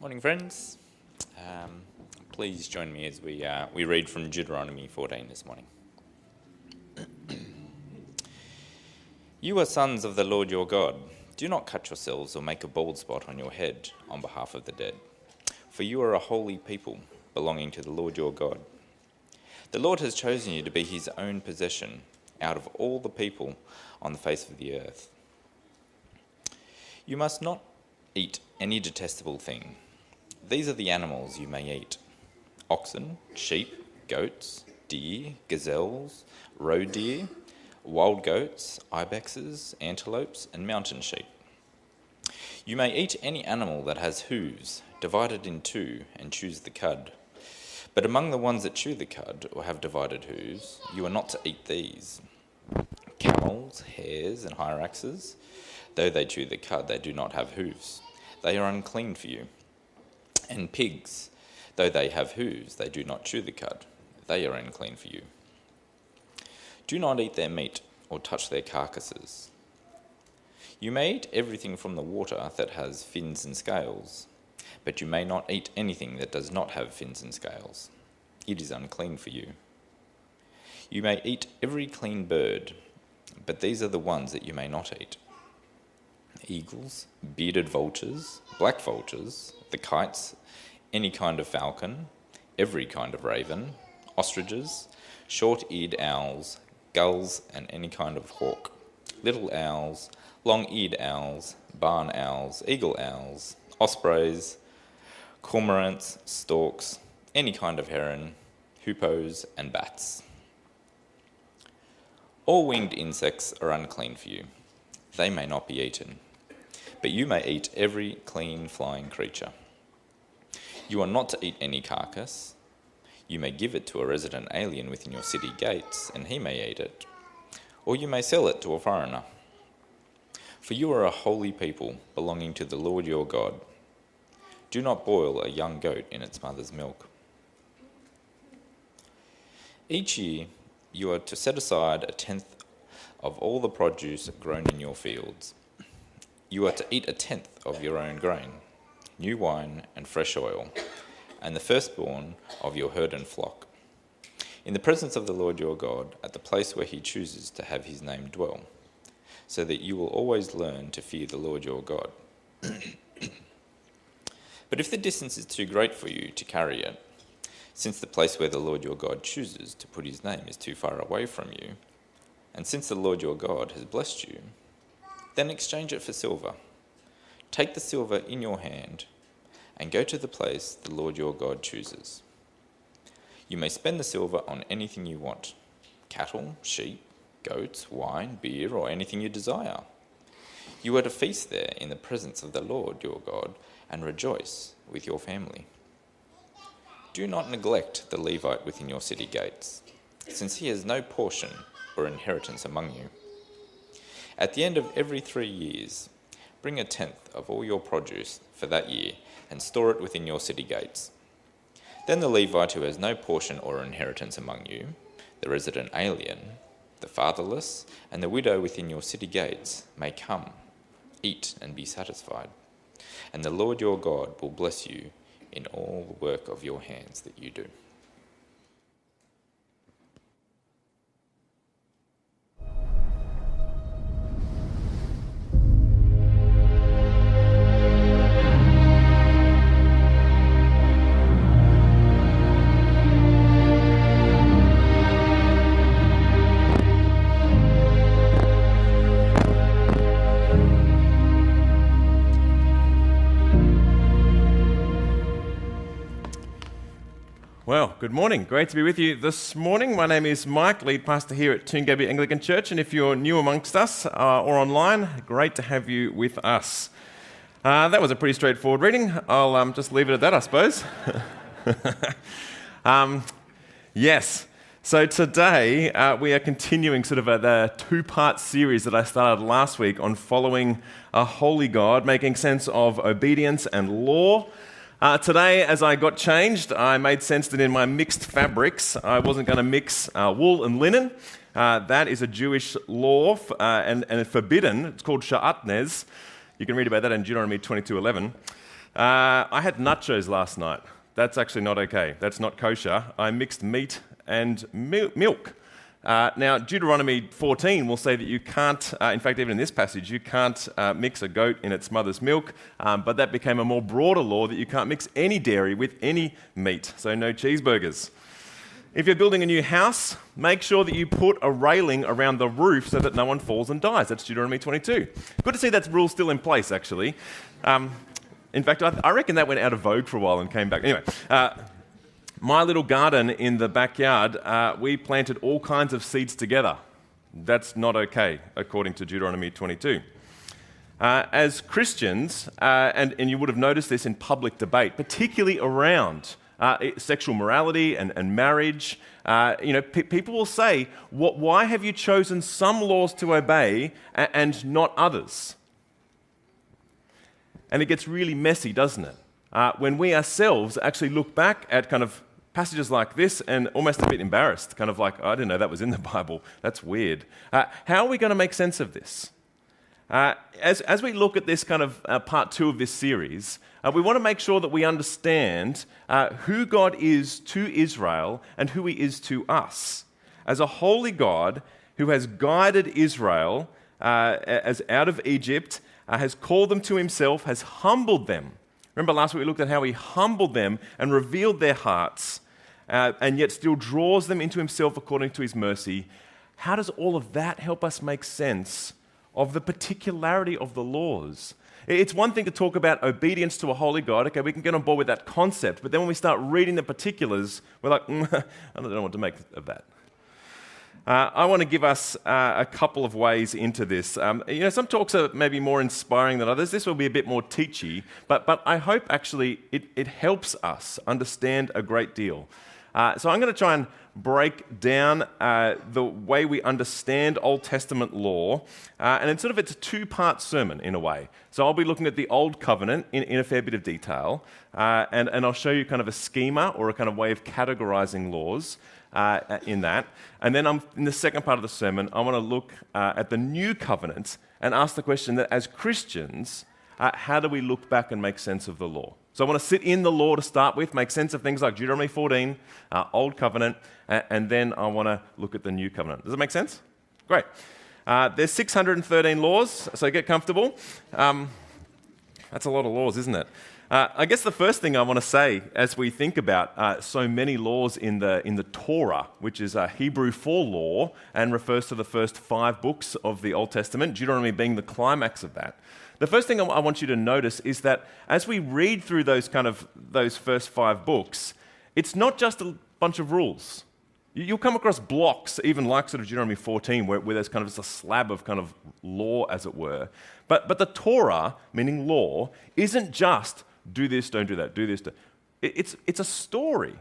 Morning, friends. Um, please join me as we, uh, we read from Deuteronomy 14 this morning. you are sons of the Lord your God. Do not cut yourselves or make a bald spot on your head on behalf of the dead, for you are a holy people belonging to the Lord your God. The Lord has chosen you to be his own possession out of all the people on the face of the earth. You must not eat any detestable thing. These are the animals you may eat oxen, sheep, goats, deer, gazelles, roe deer, wild goats, ibexes, antelopes, and mountain sheep. You may eat any animal that has hooves, divided in two, and chew the cud. But among the ones that chew the cud or have divided hooves, you are not to eat these. Camels, hares, and hyraxes, though they chew the cud, they do not have hooves. They are unclean for you. And pigs, though they have hooves, they do not chew the cud. They are unclean for you. Do not eat their meat or touch their carcasses. You may eat everything from the water that has fins and scales, but you may not eat anything that does not have fins and scales. It is unclean for you. You may eat every clean bird, but these are the ones that you may not eat eagles, bearded vultures, black vultures, the kites, any kind of falcon, every kind of raven, ostriches, short eared owls, gulls, and any kind of hawk, little owls, long eared owls, barn owls, eagle owls, ospreys, cormorants, storks, any kind of heron, hoopoes, and bats. All winged insects are unclean for you. They may not be eaten. But you may eat every clean flying creature. You are not to eat any carcass. You may give it to a resident alien within your city gates, and he may eat it. Or you may sell it to a foreigner. For you are a holy people belonging to the Lord your God. Do not boil a young goat in its mother's milk. Each year, you are to set aside a tenth of all the produce grown in your fields. You are to eat a tenth of your own grain, new wine, and fresh oil, and the firstborn of your herd and flock, in the presence of the Lord your God, at the place where he chooses to have his name dwell, so that you will always learn to fear the Lord your God. but if the distance is too great for you to carry it, since the place where the Lord your God chooses to put his name is too far away from you, and since the Lord your God has blessed you, then exchange it for silver. Take the silver in your hand and go to the place the Lord your God chooses. You may spend the silver on anything you want cattle, sheep, goats, wine, beer, or anything you desire. You are to feast there in the presence of the Lord your God and rejoice with your family. Do not neglect the Levite within your city gates, since he has no portion or inheritance among you. At the end of every three years, bring a tenth of all your produce for that year and store it within your city gates. Then the Levite who has no portion or inheritance among you, the resident alien, the fatherless, and the widow within your city gates may come, eat, and be satisfied. And the Lord your God will bless you in all the work of your hands that you do. Good morning. Great to be with you this morning. My name is Mike, lead pastor here at Toongabbie Anglican Church. And if you're new amongst us uh, or online, great to have you with us. Uh, that was a pretty straightforward reading. I'll um, just leave it at that, I suppose. um, yes. So today uh, we are continuing sort of a, the two part series that I started last week on following a holy God, making sense of obedience and law. Uh, today, as I got changed, I made sense that in my mixed fabrics, I wasn't going to mix uh, wool and linen. Uh, that is a Jewish law uh, and, and forbidden. It's called sha'atnez. You can read about that in Deuteronomy 22:11. Uh, I had nachos last night. That's actually not okay. That's not kosher. I mixed meat and mil- milk. Uh, now, Deuteronomy 14 will say that you can't, uh, in fact, even in this passage, you can't uh, mix a goat in its mother's milk, um, but that became a more broader law that you can't mix any dairy with any meat, so no cheeseburgers. If you're building a new house, make sure that you put a railing around the roof so that no one falls and dies. That's Deuteronomy 22. Good to see that rule still in place, actually. Um, in fact, I, I, reckon that went out of vogue for a while and came back. Anyway, uh, my little garden in the backyard, uh, we planted all kinds of seeds together. That's not okay, according to Deuteronomy 22. Uh, as Christians, uh, and, and you would have noticed this in public debate, particularly around uh, sexual morality and, and marriage, uh, you know, pe- people will say, what, why have you chosen some laws to obey and, and not others? And it gets really messy, doesn't it? Uh, when we ourselves actually look back at kind of passages like this and almost a bit embarrassed, kind of like, oh, I didn't know that was in the Bible. That's weird. Uh, how are we going to make sense of this? Uh, as, as we look at this kind of uh, part two of this series, uh, we want to make sure that we understand uh, who God is to Israel and who he is to us. As a holy God who has guided Israel uh, as out of Egypt, has called them to himself, has humbled them Remember last week we looked at how he humbled them and revealed their hearts, uh, and yet still draws them into himself according to his mercy. How does all of that help us make sense of the particularity of the laws? It's one thing to talk about obedience to a holy God. Okay, we can get on board with that concept. But then when we start reading the particulars, we're like, mm, I don't know what to make of that. Uh, I want to give us uh, a couple of ways into this. Um, you know, some talks are maybe more inspiring than others. This will be a bit more teachy, but, but I hope actually it, it helps us understand a great deal. Uh, so I'm going to try and break down uh, the way we understand Old Testament law, uh, and it's sort of it's a two-part sermon in a way. So I'll be looking at the Old Covenant in, in a fair bit of detail, uh, and, and I'll show you kind of a schema or a kind of way of categorizing laws uh, in that. And then I'm, in the second part of the sermon, I want to look uh, at the new covenant and ask the question that as Christians, how do we look back and make sense of the law? So I want to sit in the law to start with, make sense of things like Deuteronomy 14, uh, Old Covenant, and then I want to look at the New Covenant. Does that make sense? Great. Uh, there's 613 laws, so get comfortable. Um, that's a lot of laws, isn't it? Uh, I guess the first thing I want to say as we think about uh, so many laws in the, in the Torah, which is a Hebrew for law and refers to the first five books of the Old Testament, Deuteronomy being the climax of that. The first thing I want you to notice is that as we read through those kind of those first five books, it's not just a bunch of rules. You'll come across blocks, even like sort of Deuteronomy 14, where, where there's kind of just a slab of kind of law, as it were. But, but the Torah, meaning law, isn't just do this, don't do that, do this. Do. It's, it's a story.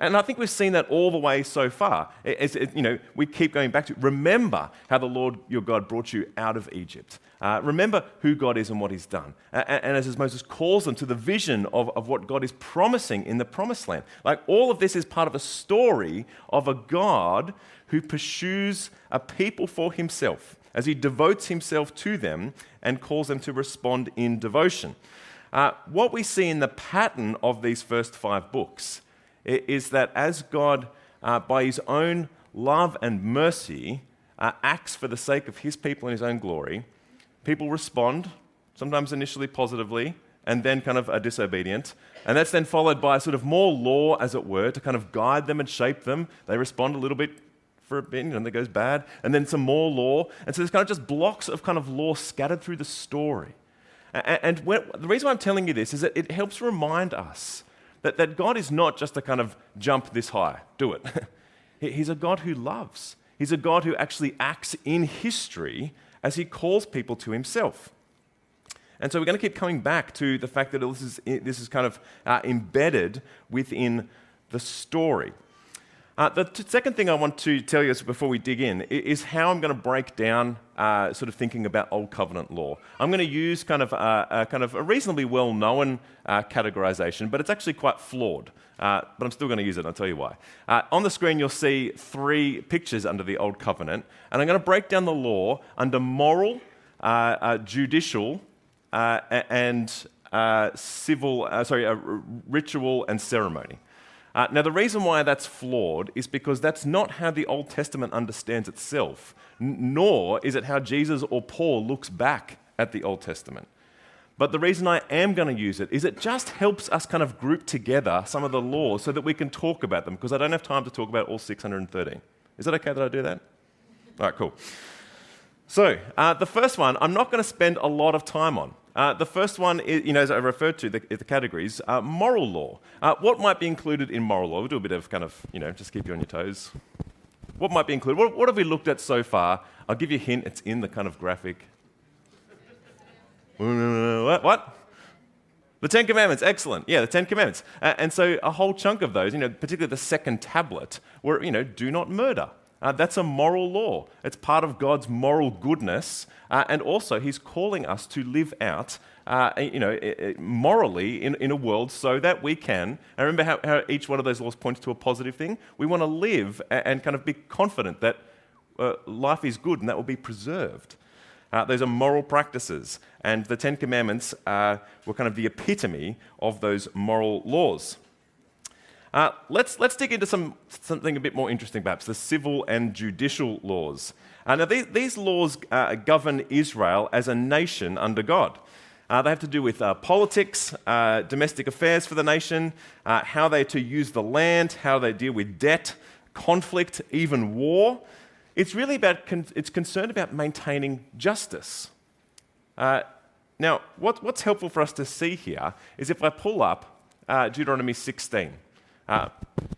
And I think we've seen that all the way so far. It's, it, you know, we keep going back to remember how the Lord your God brought you out of Egypt. Uh, remember who God is and what He's done. And, and, as Moses calls them to the vision of, of what God is promising in the promised land. Like all of this is part of a story of a God who pursues a people for Himself as He devotes Himself to them and calls them to respond in devotion. Uh, what we see in the pattern of these first five books is that as God, uh, by his own love and mercy, uh, acts for the sake of his people and his own glory, people respond, sometimes initially positively, and then kind of are disobedient. And that's then followed by sort of more law, as it were, to kind of guide them and shape them. They respond a little bit for a bit, and then it goes bad, and then some more law. And so there's kind of just blocks of kind of law scattered through the story. And the reason why I'm telling you this is that it helps remind us that, that God is not just a kind of jump this high, do it. He's a God who loves. He's a God who actually acts in history as he calls people to himself. And so we're going to keep coming back to the fact that this is, this is kind of uh, embedded within the story. Uh, the t- second thing I want to tell you before we dig in is how I'm going to break down uh, sort of thinking about Old Covenant law. I'm going to use kind of a, a kind of a reasonably well-known uh, categorization, but it's actually quite flawed. Uh, but I'm still going to use it, and I'll tell you why. Uh, on the screen, you'll see three pictures under the Old Covenant, and I'm going to break down the law under moral, uh, judicial, and uh, civil, uh, sorry, uh, ritual and ceremony. Uh, now, the reason why that's flawed is because that's not how the Old Testament understands itself, n- nor is it how Jesus or Paul looks back at the Old Testament. But the reason I am going to use it is it just helps us kind of group together some of the laws so that we can talk about them, because I don't have time to talk about all 613. Is it okay that I do that? All right, cool. So, uh, the first one, I'm not going to spend a lot of time on. Uh, the first one, is, you know, as I referred to the, the categories, uh, moral law. Uh, what might be included in moral law? We'll do a bit of kind of, you know, just keep you on your toes. What might be included? What, what have we looked at so far? I'll give you a hint. It's in the kind of graphic. what? What? The Ten Commandments, excellent. Yeah, the Ten Commandments. And so a whole chunk of those, you know, particularly the second tablet, were, you know, do not murder. Uh, that's a moral law. It's part of God's moral goodness. Uh, and also, He's calling us to live out, uh, you know, morally in, in a world so that we can. And remember how, how, each one of those laws points to a positive thing? We want to live and, and kind of be confident that uh, life is good and that will be preserved. Uh, those are moral practices. And the Ten Commandments uh, were kind of the epitome of those moral laws. Uh, let's, let's dig into some, something a bit more interesting, perhaps the civil and judicial laws. Uh, now, these, these laws uh, govern Israel as a nation under God. Uh, they have to do with uh, politics, uh, domestic affairs for the nation, how they are to use the land, how they deal with debt, conflict, even war. It's really about, con- it's concerned about maintaining justice. now, what, what's helpful for us to see here is if I pull up Deuteronomy 16. Uh,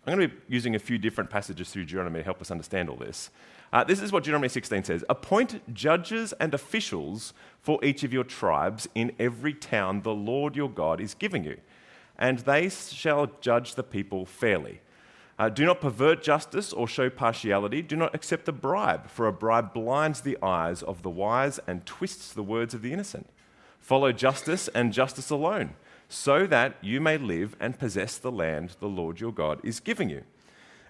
I'm going to be using a few different passages through Deuteronomy to help us understand all this. Uh, this is what Deuteronomy 16 says Appoint judges and officials for each of your tribes in every town the Lord your God is giving you, and they shall judge the people fairly. Uh, do not pervert justice or show partiality. Do not accept a bribe, for a bribe blinds the eyes of the wise and twists the words of the innocent. Follow justice and justice alone so that you may live and possess the land the Lord your God is giving you.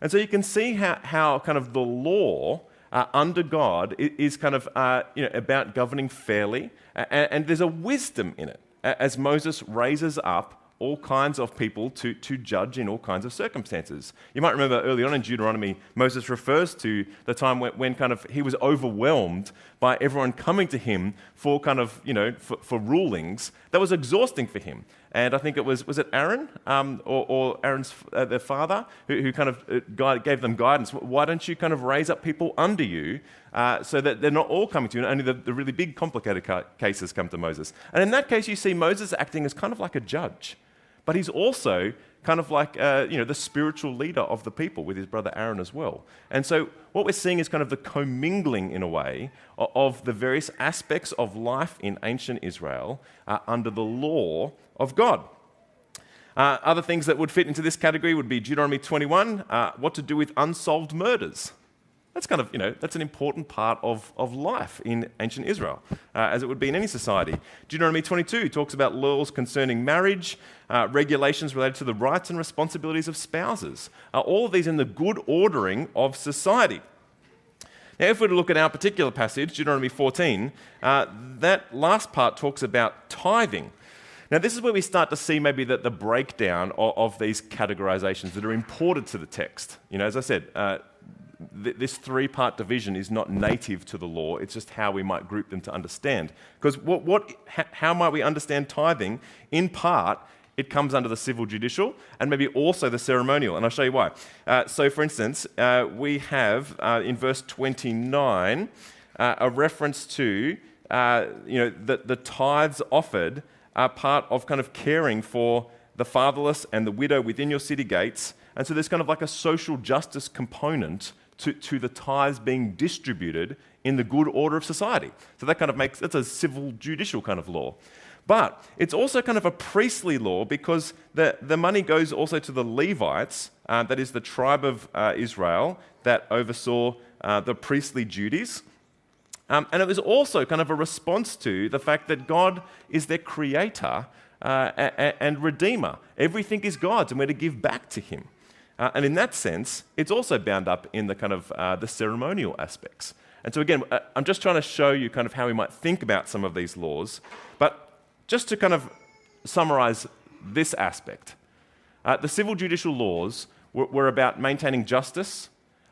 And so you can see how, how kind of the law uh, under God is kind of uh, you know, about governing fairly, and, and there's a wisdom in it as Moses raises up all kinds of people to, to judge in all kinds of circumstances. You might remember early on in Deuteronomy, Moses refers to the time when, when kind of he was overwhelmed by everyone coming to him for kind of, you know, for, for rulings that was exhausting for him. And I think it was, was it Aaron um, or, or, Aaron's uh, their father who, who kind of uh, gave them guidance? Why don't you kind of raise up people under you uh, so that they're not all coming to you, and only the, the really big, complicated ca- cases come to Moses? And in that case, you see Moses acting as kind of like a judge, but he's also kind of like uh, you know the spiritual leader of the people with his brother Aaron as well. And so what we're seeing is kind of the commingling in a way of the various aspects of life in ancient Israel uh, under the law of God. Uh, other things that would fit into this category would be Deuteronomy 21, uh, what to do with unsolved murders. That's kind of, you know, that's an important part of, of life in ancient Israel, uh, as it would be in any society. Deuteronomy 22 talks about laws concerning marriage, uh, regulations related to the rights and responsibilities of spouses. Uh, all of these in the good ordering of society. Now, if we look at our particular passage, Deuteronomy 14, uh, that last part talks about tithing. Now, this is where we start to see maybe the, the breakdown of, of, these categorizations that are imported to the text. You know, as I said, uh, th- this three part division is not native to the law, it's just how we might group them to understand. Because what, what, how might we understand tithing? In part, it comes under the civil judicial and maybe also the ceremonial. And I'll show you why. Uh, so, for instance, uh, we have uh, in verse 29 uh, a reference to uh, you know, the, the tithes offered are part of kind of caring for the fatherless and the widow within your city gates. And so there's kind of like a social justice component to, to the tithes being distributed in the good order of society. So that kind of makes it's a civil judicial kind of law. But it's also kind of a priestly law because the, the money goes also to the Levites, uh, that is the tribe of uh, Israel that oversaw uh, the priestly duties. Um, and it was also kind of a response to the fact that God is their creator uh, and redeemer. Everything is God's, and we're to give back to Him. Uh, and in that sense, it's also bound up in the kind of uh, the ceremonial aspects. And so again, uh, I'm just trying to show you kind of how we might think about some of these laws. But just to kind of summarize this aspect. Uh, the civil judicial laws were, were about maintaining justice,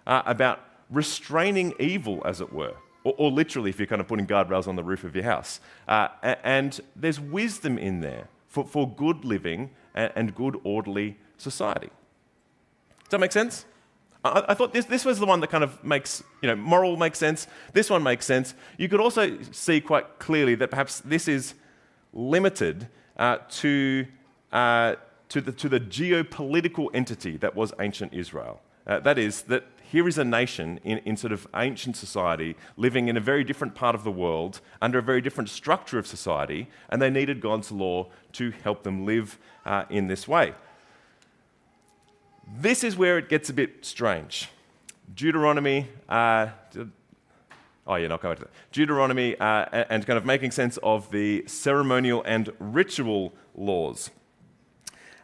uh, about restraining evil, as it were, or, or, literally, if you're kind of putting guardrails on the roof of your house. Uh, and there's wisdom in there for, for good living and, and good, orderly society. Does that make sense? I, I, thought this, this was the one that kind of makes, you know, moral makes sense. This one makes sense. You could also see quite clearly that perhaps this is limited uh, to, uh, to, the, to the geopolitical entity that was ancient Israel. Uh, that is, that here is a nation in, in sort of ancient society living in a very different part of the world under a very different structure of society, and they needed God's law to help them live uh, in this way. This is where it gets a bit strange. Deuteronomy, uh, oh, yeah, not going to that. Deuteronomy, uh, and kind of making sense of the ceremonial and ritual laws.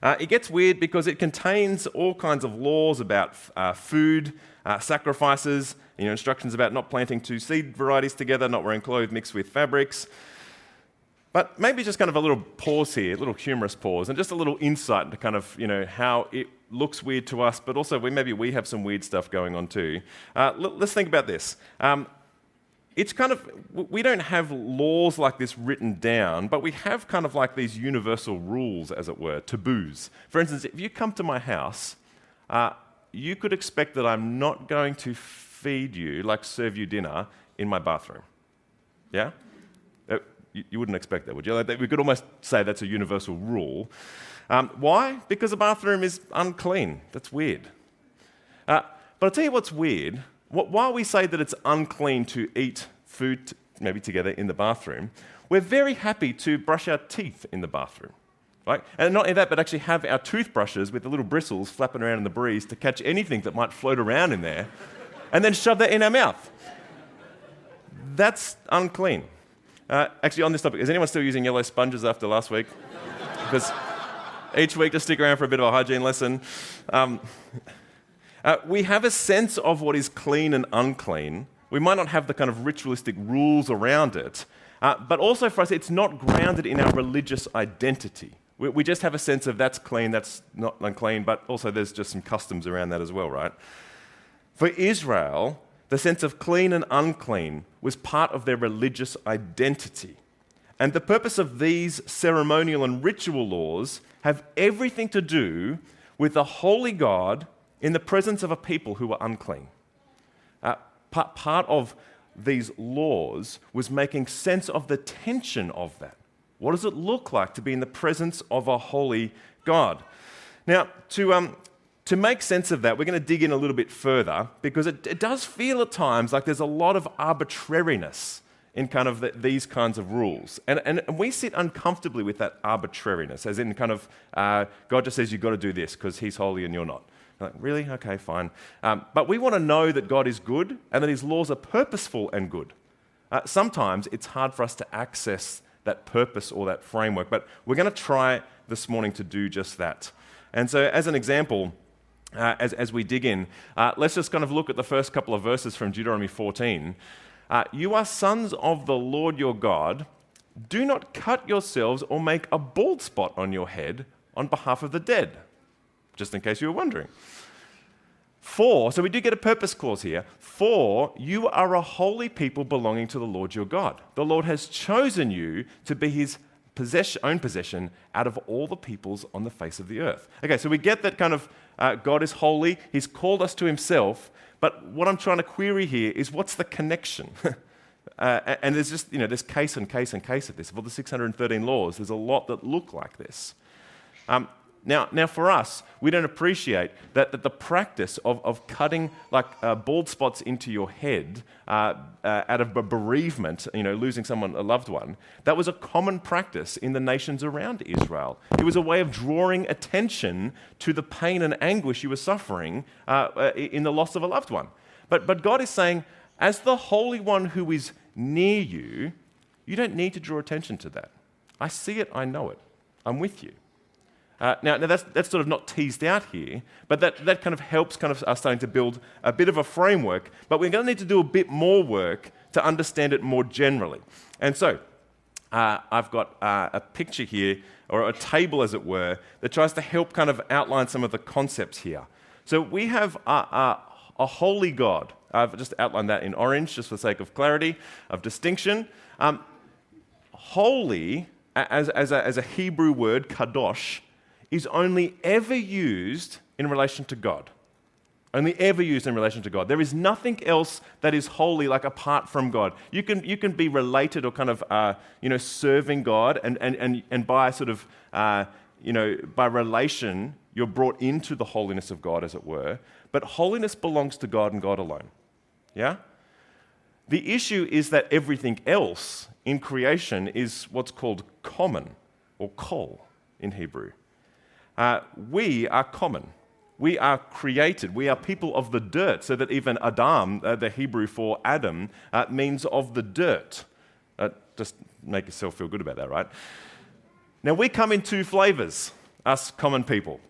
Uh, it gets weird because it contains all kinds of laws about uh, food, uh, sacrifices, you know, instructions about not planting two seed varieties together, not wearing clothes mixed with fabrics. But maybe just kind of a little pause here, a little humorous pause, and just a little insight into kind of, you know, how it looks weird to us, but also we, maybe we have some weird stuff going on too. Uh, l- let's think about this. Um, it's kind of, we don't have laws like this written down, but we have kind of like these universal rules, as it were, taboos. For instance, if you come to my house, uh, you could expect that I'm not going to feed you, like serve you dinner, in my bathroom. Yeah? Uh, you, wouldn't expect that, would you? We could almost say that's a universal rule. Um, why? Because the bathroom is unclean. That's weird. Uh, but I'll tell you what's weird while we say that it's unclean to eat food, maybe together in the bathroom, we're very happy to brush our teeth in the bathroom. Right? And not only that, but actually have our toothbrushes with the little bristles flapping around in the breeze to catch anything that might float around in there, and then shove that in our mouth. That's unclean. Uh, actually, on this topic, is anyone still using yellow sponges after last week? because each week to stick around for a bit of a hygiene lesson. Um, uh, we have a sense of what is clean and unclean. We might not have the kind of ritualistic rules around it, uh, but also for us, it's not grounded in our religious identity. We, we just have a sense of that's clean, that's not unclean, but also there's just some customs around that as well, right? For Israel, the sense of clean and unclean was part of their religious identity. And the purpose of these ceremonial and ritual laws have everything to do with the holy God in the presence of a people who were unclean. Uh, part, of these laws was making sense of the tension of that. What does it look like to be in the presence of a holy God? Now, to, um, to make sense of that, we're going to dig in a little bit further because it, it does feel at times like there's a lot of arbitrariness in kind of the, these kinds of rules. And, and, we sit uncomfortably with that arbitrariness, as in kind of uh, God just says you've got to do this because he's holy and you're not. Like, really? Okay, fine. Um, but we want to know that God is good and that his laws are purposeful and good. Uh, sometimes it's hard for us to access that purpose or that framework, but we're going to try this morning to do just that. And so, as an example, uh, as, as we dig in, uh, let's just kind of look at the first couple of verses from Deuteronomy 14. Uh, you are sons of the Lord your God. Do not cut yourselves or make a bald spot on your head on behalf of the dead just in case you were wondering. For, so we do get a purpose clause here. For you are a holy people belonging to the Lord your God. The Lord has chosen you to be his possession, own possession out of all the peoples on the face of the earth. Okay, so we get that kind of uh, God is holy, he's called us to himself. But what I'm trying to query here is what's the connection? uh, and there's just, you know, there's case and case and case of this. Of all the 613 laws, there's a lot that look like this. Um, now, now for us, we don't appreciate that, that the practice of, of cutting like uh, bald spots into your head uh, uh, out of bereavement, you know, losing someone, a loved one, that was a common practice in the nations around Israel. It was a way of drawing attention to the pain and anguish you were suffering uh, uh, in the loss of a loved one. But, but God is saying, as the Holy One who is near you, you don't need to draw attention to that. I see it, I know it. I'm with you. Uh, now, now that's, that's sort of not teased out here, but that, that kind of helps kind of us starting to build a bit of a framework. But we're going to need to do a bit more work to understand it more generally. And so, uh, I've got uh, a picture here or a table, as it were, that tries to help kind of outline some of the concepts here. So we have a, a, a holy God. I've just outlined that in orange, just for the sake of clarity, of distinction. Um, holy, as, as, a, as a Hebrew word, kadosh, is only ever used in relation to God. Only ever used in relation to God. There is nothing else that is holy like apart from God. You can, you can be related or kind of, uh, you know, serving God, and, and, and, and by sort of, uh, you know, by relation, you're brought into the holiness of God, as it were. But holiness belongs to God and God alone. Yeah? The issue is that everything else in creation is what's called common, or kol in Hebrew. Uh, we are common. We are created. We are people of the dirt, so that even Adam, uh, the Hebrew for Adam, uh, means of the dirt. Uh, just make yourself feel good about that, right? Now, we come in two flavors, us common people,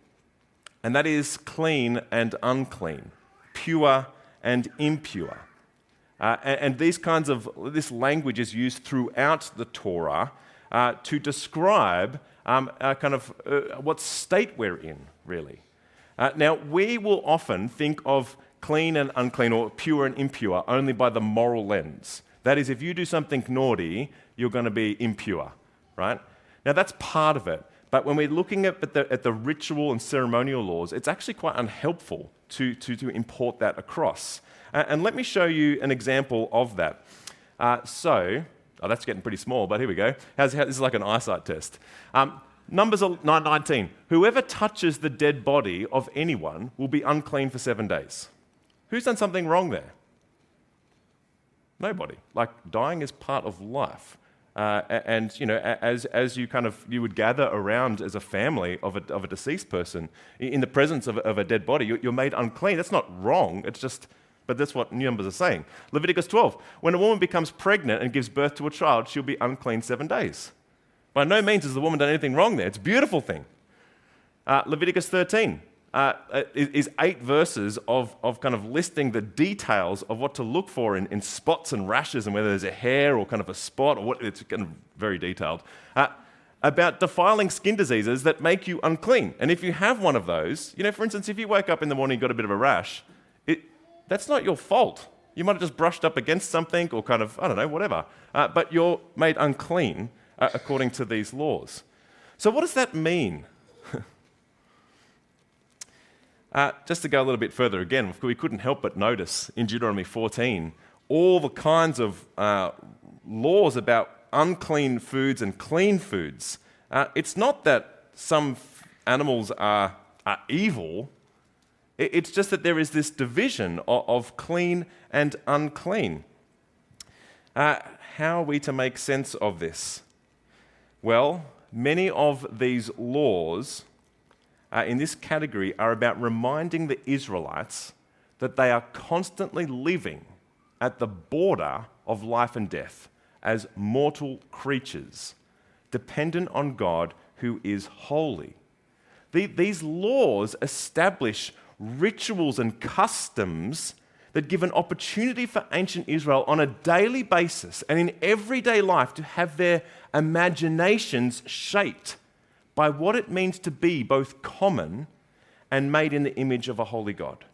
and that is clean and unclean, pure and impure. Uh, and, and, these kinds of, this language is used throughout the Torah uh, to describe um, kind of what state we're in, really. Uh, now, we will often think of clean and unclean or pure and impure only by the moral lens. That is, if you do something naughty, you're going to be impure, right? Now, that's part of it. But when we're looking at the, at the ritual and ceremonial laws, it's actually quite unhelpful to, to, to import that across. Uh, and let me show you an example of that. Uh, so, oh, that's getting pretty small, but here we go. How's, how, this is like an eyesight test. Um, Numbers 19. Whoever touches the dead body of anyone will be unclean for seven days. Who's done something wrong there? Nobody. Like dying is part of life. Uh, and you know, as, as you kind of you would gather around as a family of a, of a deceased person in the presence of, of a dead body, you're made unclean. That's not wrong. It's just, but that's what new Numbers are saying. Leviticus 12. When a woman becomes pregnant and gives birth to a child, she'll be unclean seven days. By no means has the woman done anything wrong there. It's a beautiful thing. Uh, Leviticus 13 uh, is, eight verses of, of kind of listing the details of what to look for in, in spots and rashes and whether there's a hair or kind of a spot or what, it's kind of very detailed. Uh, about defiling skin diseases that make you unclean. And if you have one of those, you know, for instance, if you wake up in the morning and got a bit of a rash, that's not your fault. You might have just brushed up against something or kind of, I don't know, whatever. Uh, but you're made unclean uh, according to these laws. So, what does that mean? uh, just to go a little bit further again, we couldn't help but notice in Deuteronomy 14 all the kinds of uh, laws about unclean foods and clean foods. Uh, it's not that some f- animals are, are evil, it's just that there is this division of, clean and unclean. Uh, how are we to make sense of this? Well, many of these laws uh, in this category are about reminding the Israelites that they are constantly living at the border of life and death as mortal creatures, dependent on God who is holy. The, these laws establish rituals and customs that give an opportunity for ancient Israel on a daily basis and in everyday life to have their imaginations shaped by what it means to be both common and made in the image of a holy God.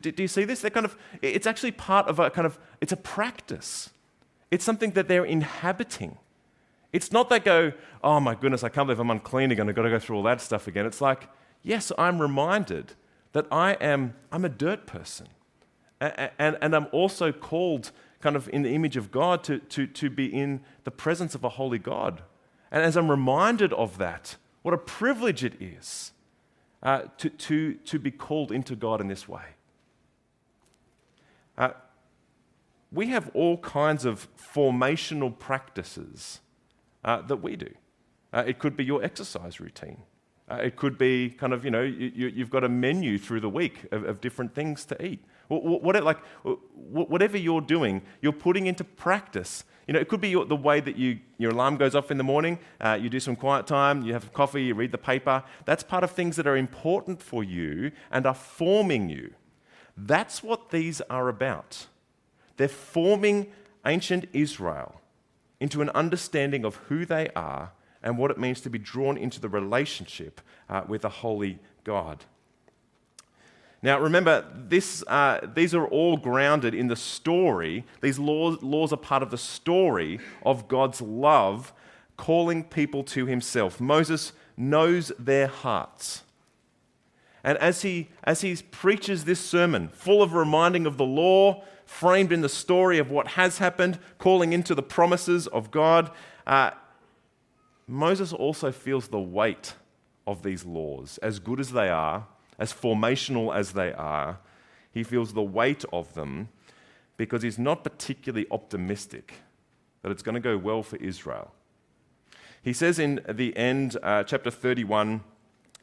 Do, you see this? They're kind of, it's actually part of a kind of, it's a practice. It's something that they're inhabiting. It's not that go, oh my goodness, I can't believe I'm unclean again, I've got to go through all that stuff again. It's like, yes, I'm reminded that I am, I'm a dirt person. And, and, and I'm also called kind of in the image of God to, to, to be in the presence of a holy God. And as I'm reminded of that, what a privilege it is uh, to, to, to be called into God in this way. Uh, we have all kinds of formational practices uh, that we do. Uh, it could be your exercise routine. Uh, it could be kind of, you know, you, have got a menu through the week of, of different things to eat. Like, whatever you're doing, you're putting into practice. You know, it could be your, the way that you, your alarm goes off in the morning, uh, you do some quiet time, you have coffee, you read the paper. That's part of things that are important for you and are forming you. That's what these are about. They're forming ancient Israel into an understanding of who they are and what it means to be drawn into the relationship uh, with a holy God. Now, remember, this, uh, these are all grounded in the story. These laws, laws are part of the story of God's love calling people to himself. Moses knows their hearts. And as he, as he preaches this sermon, full of reminding of the law, framed in the story of what has happened, calling into the promises of God, uh, Moses also feels the weight of these laws, as good as they are, as formational as they are. He feels the weight of them because he's not particularly optimistic that it's going to go well for Israel. He says in the end, uh, chapter 31,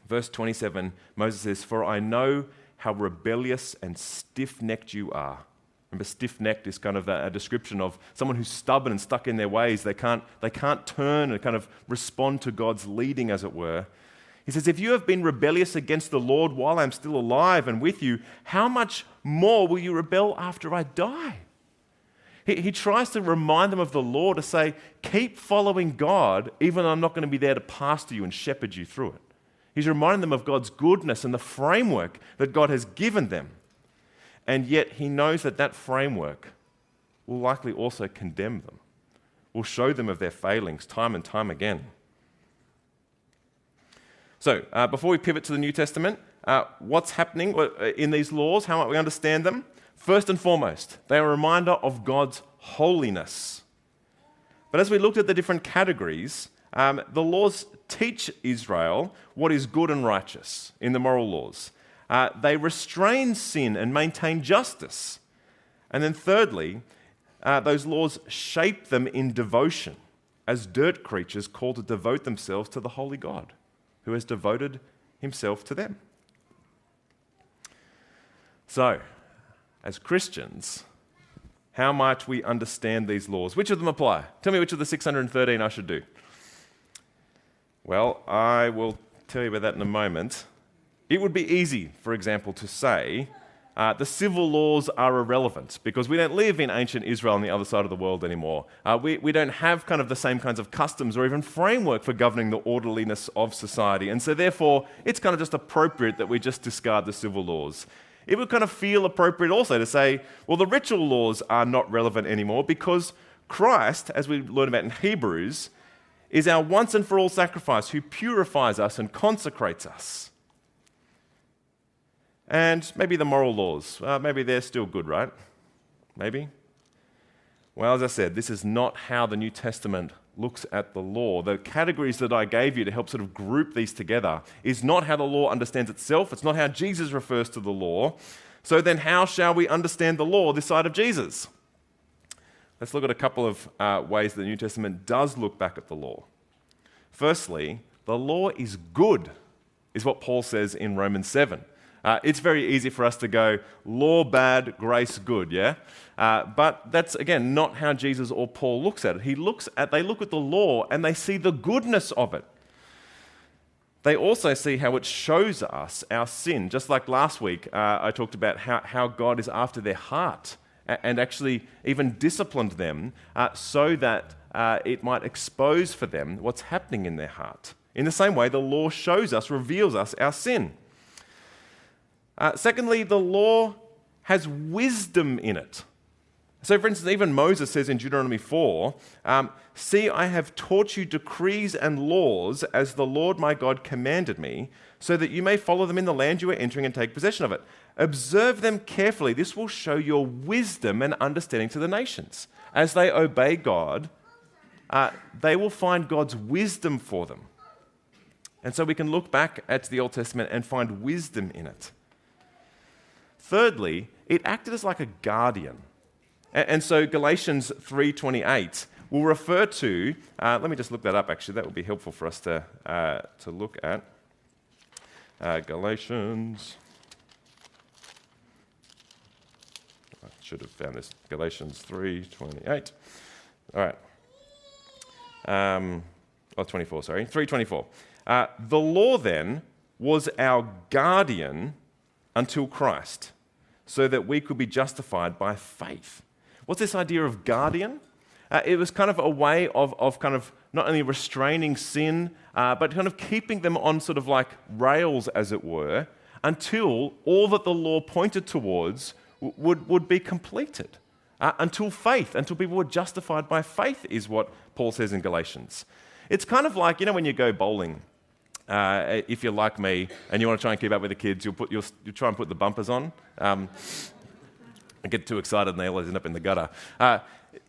verse 27, Moses says, For I know how rebellious and stiff necked you are. Remember, stiff necked is kind of a, description of someone who's stubborn and stuck in their ways. They can't, they can't turn and kind of respond to God's leading, as it were. He says, If you have been rebellious against the Lord while I'm still alive and with you, how much more will you rebel after I die? He, he tries to remind them of the law to say, Keep following God, even though I'm not going to be there to pastor you and shepherd you through it. He's reminding them of God's goodness and the framework that God has given them. And yet, he knows that that framework will likely also condemn them, will show them of their failings time and time again. So, uh, before we pivot to the New Testament, uh, what's happening uh, in these laws? How might we understand them? First and foremost, they are a reminder of God's holiness. But as we looked at the different categories, um, the laws teach Israel what is good and righteous in the moral laws. Uh, they restrain sin and maintain justice. And then, thirdly, uh, those laws shape them in devotion as dirt creatures called to devote themselves to the holy God who has devoted himself to them. So, as Christians, how might we understand these laws? Which of them apply? Tell me which of the 613 I should do. Well, I will tell you about that in a moment. It would be easy, for example, to say uh, the civil laws are irrelevant because we don't live in ancient Israel on the other side of the world anymore. Uh, we, we don't have kind of the same kinds of customs or even framework for governing the orderliness of society. And so, therefore, it's kind of just appropriate that we just discard the civil laws. It would kind of feel appropriate also to say, well, the ritual laws are not relevant anymore because Christ, as we learn about in Hebrews, is our once and for all sacrifice who purifies us and consecrates us. And maybe the moral laws, uh, maybe they're still good, right? Maybe. Well, as I said, this is not how the New Testament looks at the law. The categories that I gave you to help sort of group these together is not how the law understands itself, it's not how Jesus refers to the law. So then, how shall we understand the law this side of Jesus? Let's look at a couple of uh, ways the New Testament does look back at the law. Firstly, the law is good, is what Paul says in Romans 7. Uh, it's very easy for us to go, law bad, grace good, yeah? Uh, but that's, again, not how Jesus or Paul looks at it. He looks at, they look at the law and they see the goodness of it. They also see how it shows us our sin. Just like last week, uh, I talked about how, how God is after their heart and actually even disciplined them uh, so that uh, it might expose for them what's happening in their heart. In the same way, the law shows us, reveals us our sin. Uh, secondly, the law has wisdom in it. So, for instance, even Moses says in Deuteronomy 4 um, See, I have taught you decrees and laws as the Lord my God commanded me, so that you may follow them in the land you are entering and take possession of it. Observe them carefully. This will show your wisdom and understanding to the nations. As they obey God, uh, they will find God's wisdom for them. And so we can look back at the Old Testament and find wisdom in it. Thirdly, it acted as like a guardian. And so Galatians 3.28 will refer to, uh, let me just look that up actually, that would be helpful for us to, uh, to look at. Uh, Galatians, I should have found this, Galatians 3.28. All right. Um, oh, 24, sorry, 3.24. Uh, the law then was our guardian until Christ so that we could be justified by faith. What's this idea of guardian? Uh, it was kind of a way of, of kind of not only restraining sin, uh, but kind of keeping them on sort of like rails, as it were, until all that the law pointed towards would, would be completed. Uh, until faith, until people were justified by faith, is what Paul says in Galatians. It's kind of like, you know, when you go bowling, uh, if you're like me and you want to try and keep up with the kids, you'll, put, you'll, you'll try and put the bumpers on. Um, I get too excited and they always end up in the gutter. Uh,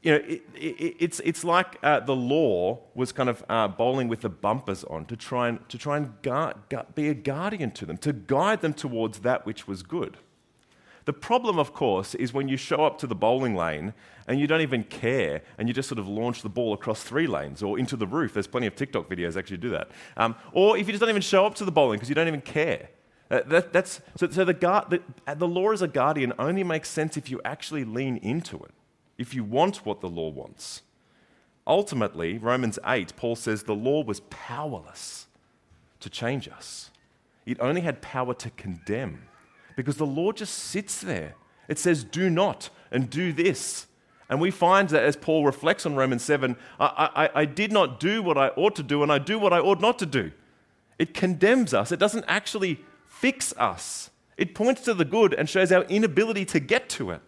you know, it, it, it's, it's like uh, the law was kind of uh, bowling with the bumpers on to try and, to try and guard, be a guardian to them, to guide them towards that which was good. The problem, of course, is when you show up to the bowling lane and you don't even care and you just sort of launch the ball across three lanes or into the roof. There's plenty of TikTok videos actually do that. Um, or if you just don't even show up to the bowling because you don't even care. That, that's, so, so the, guard, the, the law as a guardian only makes sense if you actually lean into it, if you want what the law wants. Ultimately, Romans 8, Paul says the law was powerless to change us, it only had power to condemn because the law just sits there. It says, do not and do this. And we find that as Paul reflects on Romans 7, I, I, I, did not do what I ought to do, and I do what I ought not to do. It condemns us, it doesn't actually fix us. It points to the good and shows our inability to get to it.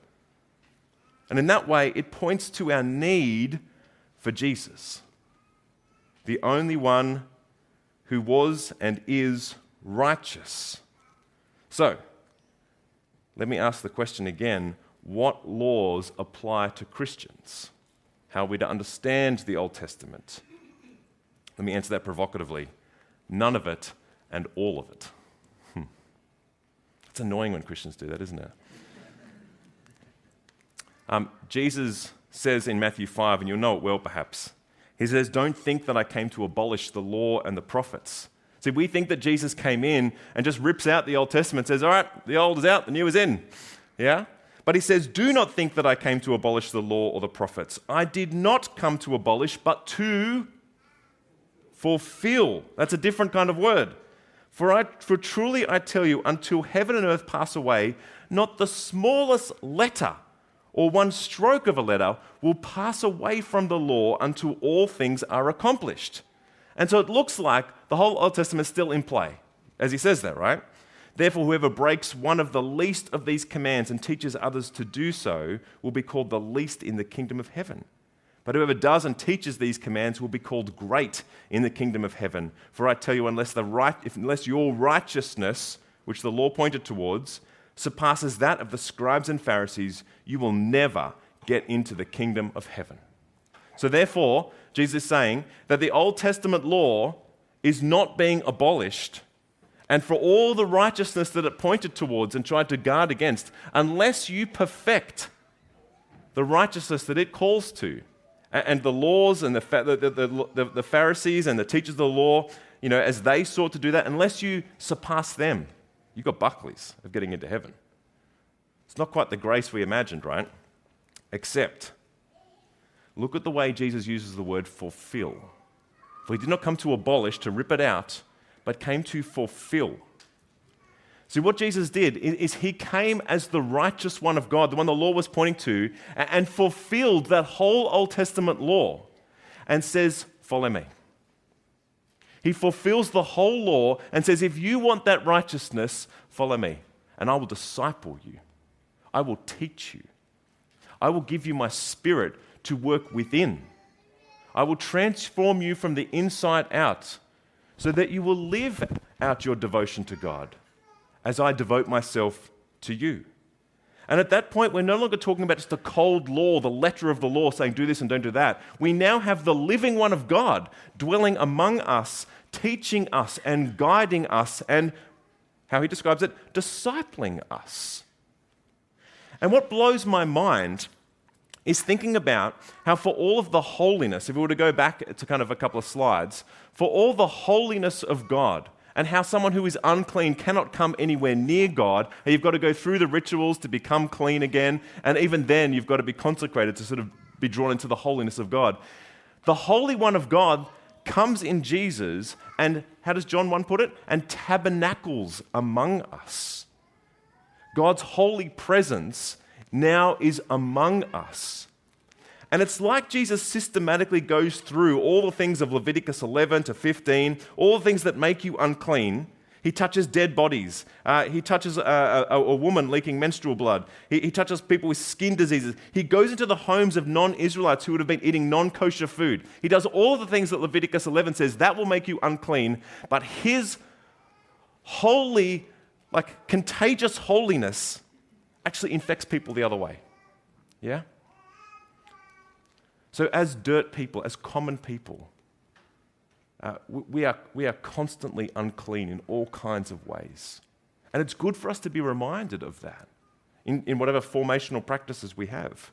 And in that way, it points to our need for Jesus, the only one who was and is righteous. So, let me ask the question again what laws apply to Christians? How are we to understand the Old Testament? Let me answer that provocatively none of it and all of it. Hmm. It's annoying when Christians do that, isn't it? Um, Jesus says in Matthew 5, and you'll know it well perhaps, he says, Don't think that I came to abolish the law and the prophets. See, we think that Jesus came in and just rips out the Old Testament, says, All right, the old is out, the new is in. Yeah? But he says, Do not think that I came to abolish the law or the prophets. I did not come to abolish, but to fulfill. That's a different kind of word. For, I, for truly I tell you, until heaven and earth pass away, not the smallest letter or one stroke of a letter will pass away from the law until all things are accomplished. And so it looks like the whole Old Testament is still in play, as he says that, right? Therefore, whoever breaks one of the least of these commands and teaches others to do so will be called the least in the kingdom of heaven. But whoever does and teaches these commands will be called great in the kingdom of heaven. For I tell you, unless, the right, if, unless your righteousness, which the law pointed towards, surpasses that of the scribes and Pharisees, you will never get into the kingdom of heaven. So, therefore, Jesus is saying that the Old Testament law is not being abolished. And for all the righteousness that it pointed towards and tried to guard against, unless you perfect the righteousness that it calls to, and the laws and the, the, the, the, Pharisees and the teachers of the law, you know, as they sought to do that, unless you surpass them, you've got Buckleys of getting into heaven. It's not quite the grace we imagined, right? Except Look at the way Jesus uses the word fulfill. For he did not come to abolish, to rip it out, but came to fulfill. See, what Jesus did is he came as the righteous one of God, the one the law was pointing to, and fulfilled that whole Old Testament law and says, Follow me. He fulfills the whole law and says, If you want that righteousness, follow me, and I will disciple you. I will teach you. I will give you my spirit to work within. I will transform you from the inside out so that you will live out your devotion to God as I devote myself to you. And at that point, we're no longer talking about just the cold law, the letter of the law saying do this and don't do that. We now have the living one of God dwelling among us, teaching us and guiding us, and how he describes it, discipling us. And what blows my mind is thinking about how, for all of the holiness, if we were to go back to kind of a couple of slides, for all the holiness of God, and how someone who is unclean cannot come anywhere near God. And you've got to go through the rituals to become clean again. And even then, you've got to be consecrated to sort of be drawn into the holiness of God. The Holy One of God comes in Jesus, and how does John 1 put it? And tabernacles among us. God's holy presence now is among us. And it's like Jesus systematically goes through all the things of Leviticus 11 to 15, all the things that make you unclean. He touches dead bodies. Uh, he touches a, a, a, woman leaking menstrual blood. He, he touches people with skin diseases. He goes into the homes of non Israelites who would have been eating non kosher food. He does all the things that Leviticus 11 says that will make you unclean, but his holy, like contagious holiness, actually infects people the other way. Yeah? So, as dirt people, as common people, uh, we, are, we are constantly unclean in all kinds of ways. And it's good for us to be reminded of that in, in whatever formational practices we have.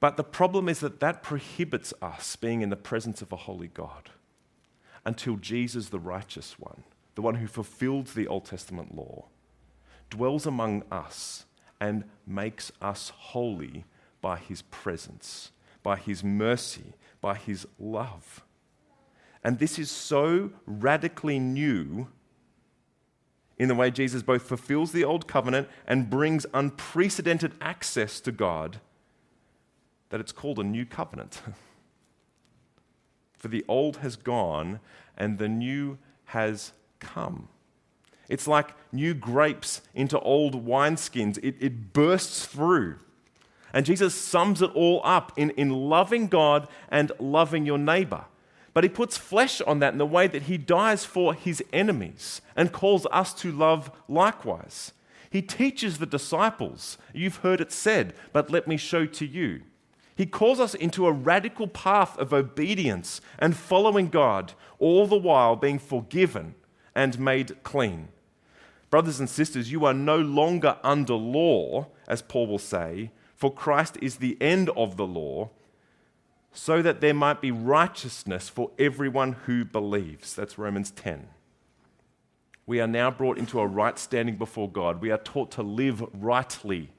But the problem is that that prohibits us being in the presence of a holy God until Jesus, the righteous one, the one who fulfilled the Old Testament law, dwells among us and makes us holy by his presence, by his mercy, by his love. And this is so radically new in the way Jesus both fulfills the old covenant and brings unprecedented access to God that it's called a new covenant. For the old has gone and the new has come. It's like new grapes into old wineskins, it, it bursts through. And Jesus sums it all up in, in loving God and loving your neighbor. But he puts flesh on that in the way that he dies for his enemies and calls us to love likewise. He teaches the disciples, You've heard it said, but let me show to you. He calls us into a radical path of obedience and following God, all the while being forgiven and made clean. Brothers and sisters, you are no longer under law, as Paul will say, for Christ is the end of the law, so that there might be righteousness for everyone who believes. That's Romans 10. We are now brought into a right standing before God. We are taught to live rightly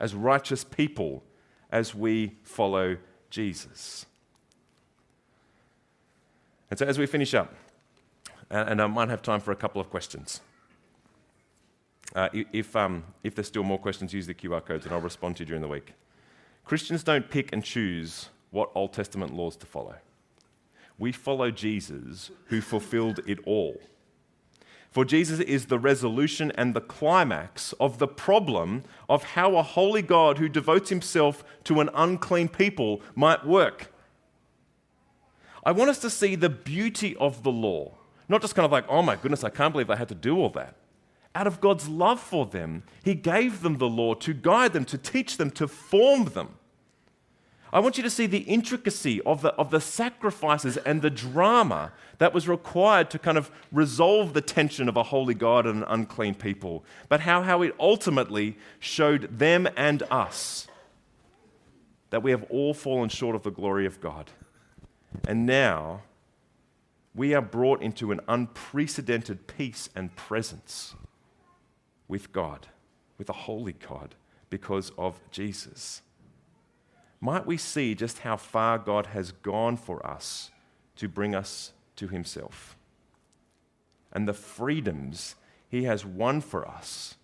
as righteous people as we follow Jesus. And so, as we finish up, and I might have time for a couple of questions. Uh, if, um, if there's still more questions, use the QR codes and I'll respond to you during the week. Christians don't pick and choose what Old Testament laws to follow. We follow Jesus who fulfilled it all. For Jesus is the resolution and the climax of the problem of how a holy God who devotes himself to an unclean people might work. I want us to see the beauty of the law, not just kind of like, oh my goodness, I can't believe I had to do all that out of God's love for them, He gave them the law to guide them, to teach them, to form them. I want you to see the intricacy of the, of the sacrifices and the drama that was required to kind of resolve the tension of a holy God and an unclean people, but how, how it ultimately showed them and us that we have all fallen short of the glory of God. And now we are brought into an unprecedented peace and presence with God, with a holy God, because of Jesus. Might we see just how far God has gone for us to bring us to Himself and the freedoms He has won for us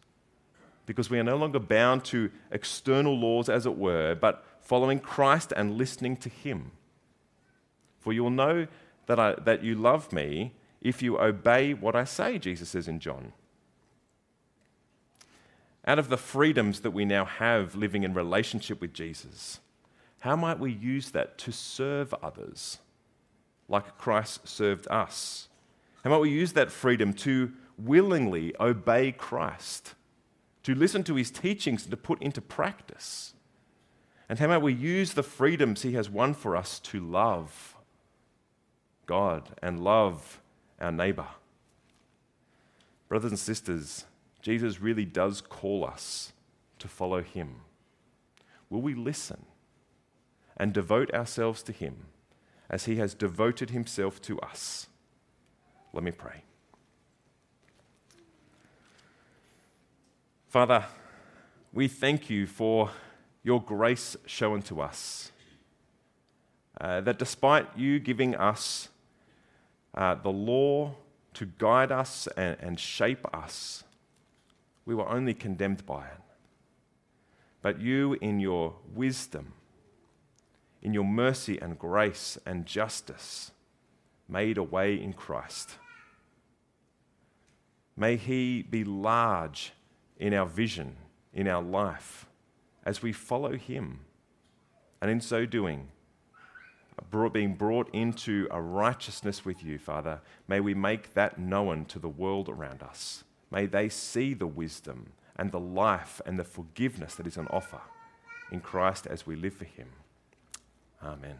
because we are no longer bound to external laws, as it were, but following Christ and listening to Him. For you will know that, I, that you love me if you obey what I say, Jesus says in John out of the freedoms that we now have living in relationship with Jesus, how might we use that to serve others like Christ served us? How might we use that freedom to willingly obey Christ, to listen to his teachings and to put into practice? And how might we use the freedoms he has won for us to love God and love our neighbor? Brothers and sisters, Jesus really does call us to follow him. Will we listen and devote ourselves to him as he has devoted himself to us? Let me pray. Father, we thank you for your grace shown to us. Uh, that despite you giving us uh, the law to guide us and, and shape us, we were only condemned by it. But you, in your wisdom, in your mercy and grace and justice, made a way in Christ. May He be large in our vision, in our life, as we follow Him. And in so doing, being brought into a righteousness with you, Father, may we make that known to the world around us. May they see the wisdom and the life and the forgiveness that is on offer in Christ as we live for Him. Amen.